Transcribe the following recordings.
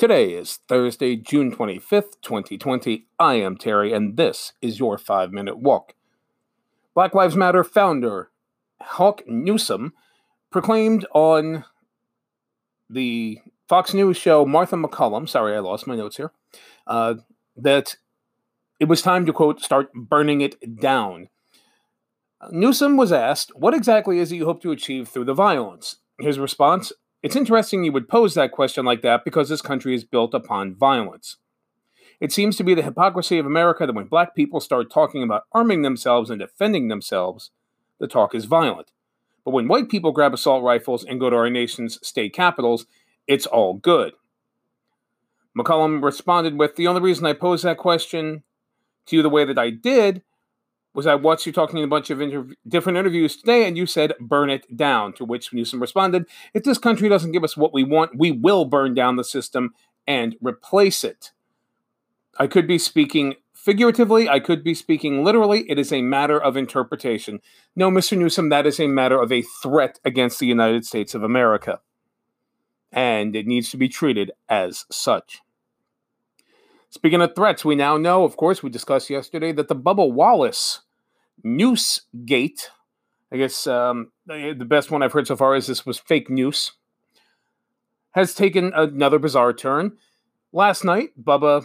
Today is Thursday, June 25th, 2020. I am Terry, and this is your five minute walk. Black Lives Matter founder Hawk Newsome proclaimed on the Fox News show Martha MacCallum, sorry, I lost my notes here, uh, that it was time to, quote, start burning it down. Newsome was asked, What exactly is it you hope to achieve through the violence? His response it's interesting you would pose that question like that because this country is built upon violence. It seems to be the hypocrisy of America that when black people start talking about arming themselves and defending themselves, the talk is violent. But when white people grab assault rifles and go to our nation's state capitals, it's all good. MacCallum responded with The only reason I posed that question to you the way that I did was I watched you talking in a bunch of different interviews today, and you said burn it down. To which Newsome responded, "If this country doesn't give us what we want, we will burn down the system and replace it." I could be speaking figuratively. I could be speaking literally. It is a matter of interpretation. No, Mr. Newsome, that is a matter of a threat against the United States of America, and it needs to be treated as such. Speaking of threats, we now know, of course, we discussed yesterday that the Bubba Wallace noose gate, I guess um, the best one I've heard so far is this was fake news, has taken another bizarre turn. Last night, Bubba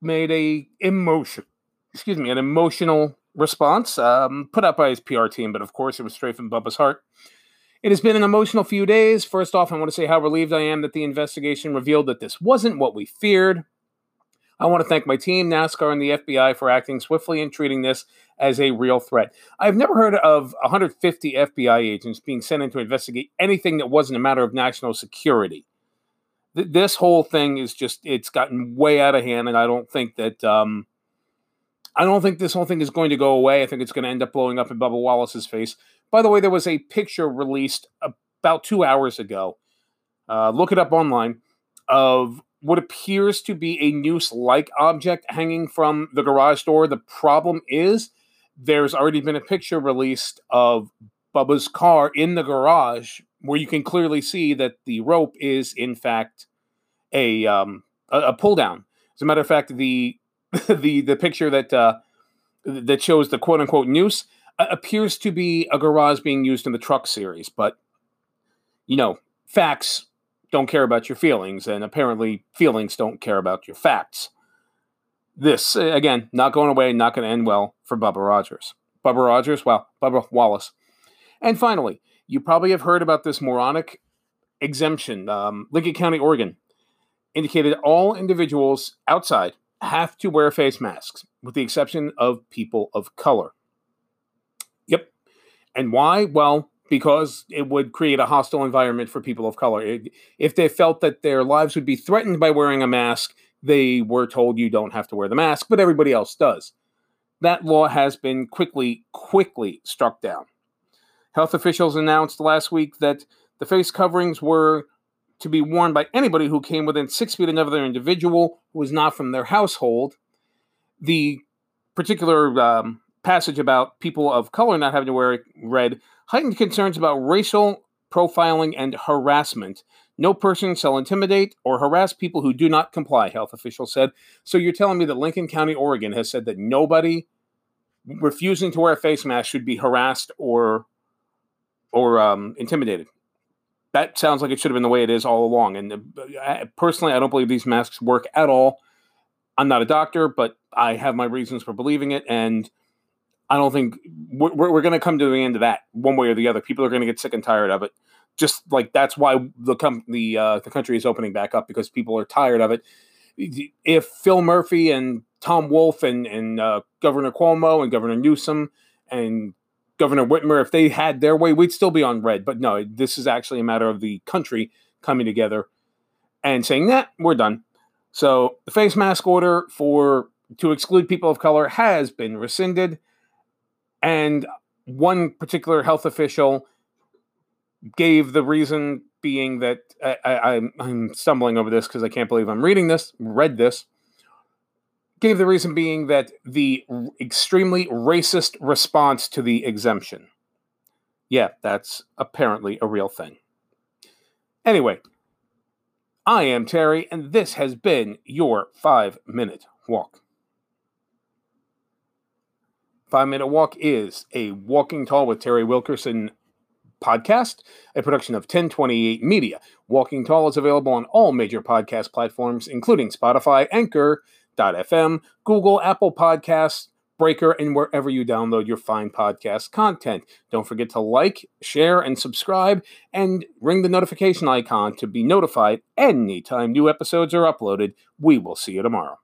made a emotion, excuse me, an emotional response um, put up by his PR team, but of course it was straight from Bubba's heart. It has been an emotional few days. First off, I want to say how relieved I am that the investigation revealed that this wasn't what we feared. I want to thank my team, NASCAR, and the FBI for acting swiftly and treating this as a real threat. I've never heard of 150 FBI agents being sent in to investigate anything that wasn't a matter of national security. Th- this whole thing is just, it's gotten way out of hand, and I don't think that. Um, I don't think this whole thing is going to go away. I think it's going to end up blowing up in Bubba Wallace's face. By the way, there was a picture released about two hours ago. Uh, look it up online of what appears to be a noose like object hanging from the garage door. The problem is there's already been a picture released of Bubba's car in the garage where you can clearly see that the rope is in fact a um, a, a pull down. As a matter of fact, the the the picture that uh, that shows the quote unquote noose uh, appears to be a garage being used in the truck series, but you know, facts don't care about your feelings, and apparently feelings don't care about your facts. This, again, not going away, not going to end well for Bubba Rogers. Bubba Rogers, well, Bubba Wallace. And finally, you probably have heard about this moronic exemption. Um, Lincoln County, Oregon indicated all individuals outside have to wear face masks, with the exception of people of color. Yep. And why? Well, because it would create a hostile environment for people of color. It, if they felt that their lives would be threatened by wearing a mask, they were told you don't have to wear the mask, but everybody else does. That law has been quickly, quickly struck down. Health officials announced last week that the face coverings were to be worn by anybody who came within six feet of another individual who was not from their household. The particular um, passage about people of color not having to wear red heightened concerns about racial profiling and harassment. No person shall intimidate or harass people who do not comply, health officials said. So you're telling me that Lincoln County, Oregon has said that nobody refusing to wear a face mask should be harassed or or um, intimidated. That sounds like it should have been the way it is all along. And uh, personally, I don't believe these masks work at all. I'm not a doctor, but I have my reasons for believing it. And I don't think we're, we're going to come to the end of that one way or the other. People are going to get sick and tired of it. Just like that's why the com- the uh, the country is opening back up because people are tired of it. If Phil Murphy and Tom Wolf and and uh, Governor Cuomo and Governor Newsom and Governor Whitmer, if they had their way, we'd still be on red. But no, this is actually a matter of the country coming together and saying that nah, we're done. So the face mask order for to exclude people of color has been rescinded. And one particular health official gave the reason being that I, am stumbling over this because I can't believe I'm reading this, read this. Gave the reason being that the extremely racist response to the exemption. Yeah, that's apparently a real thing. Anyway, I am Terry, and this has been your five minute walk. Five Minute Walk is a walking tall with Terry Wilkerson podcast, a production of 1028 Media. Walking Tall is available on all major podcast platforms, including Spotify, Anchor.fm, Google, Apple Podcasts, Breaker, and wherever you download your fine podcast content. Don't forget to like, share, and subscribe, and ring the notification icon to be notified anytime new episodes are uploaded. We will see you tomorrow.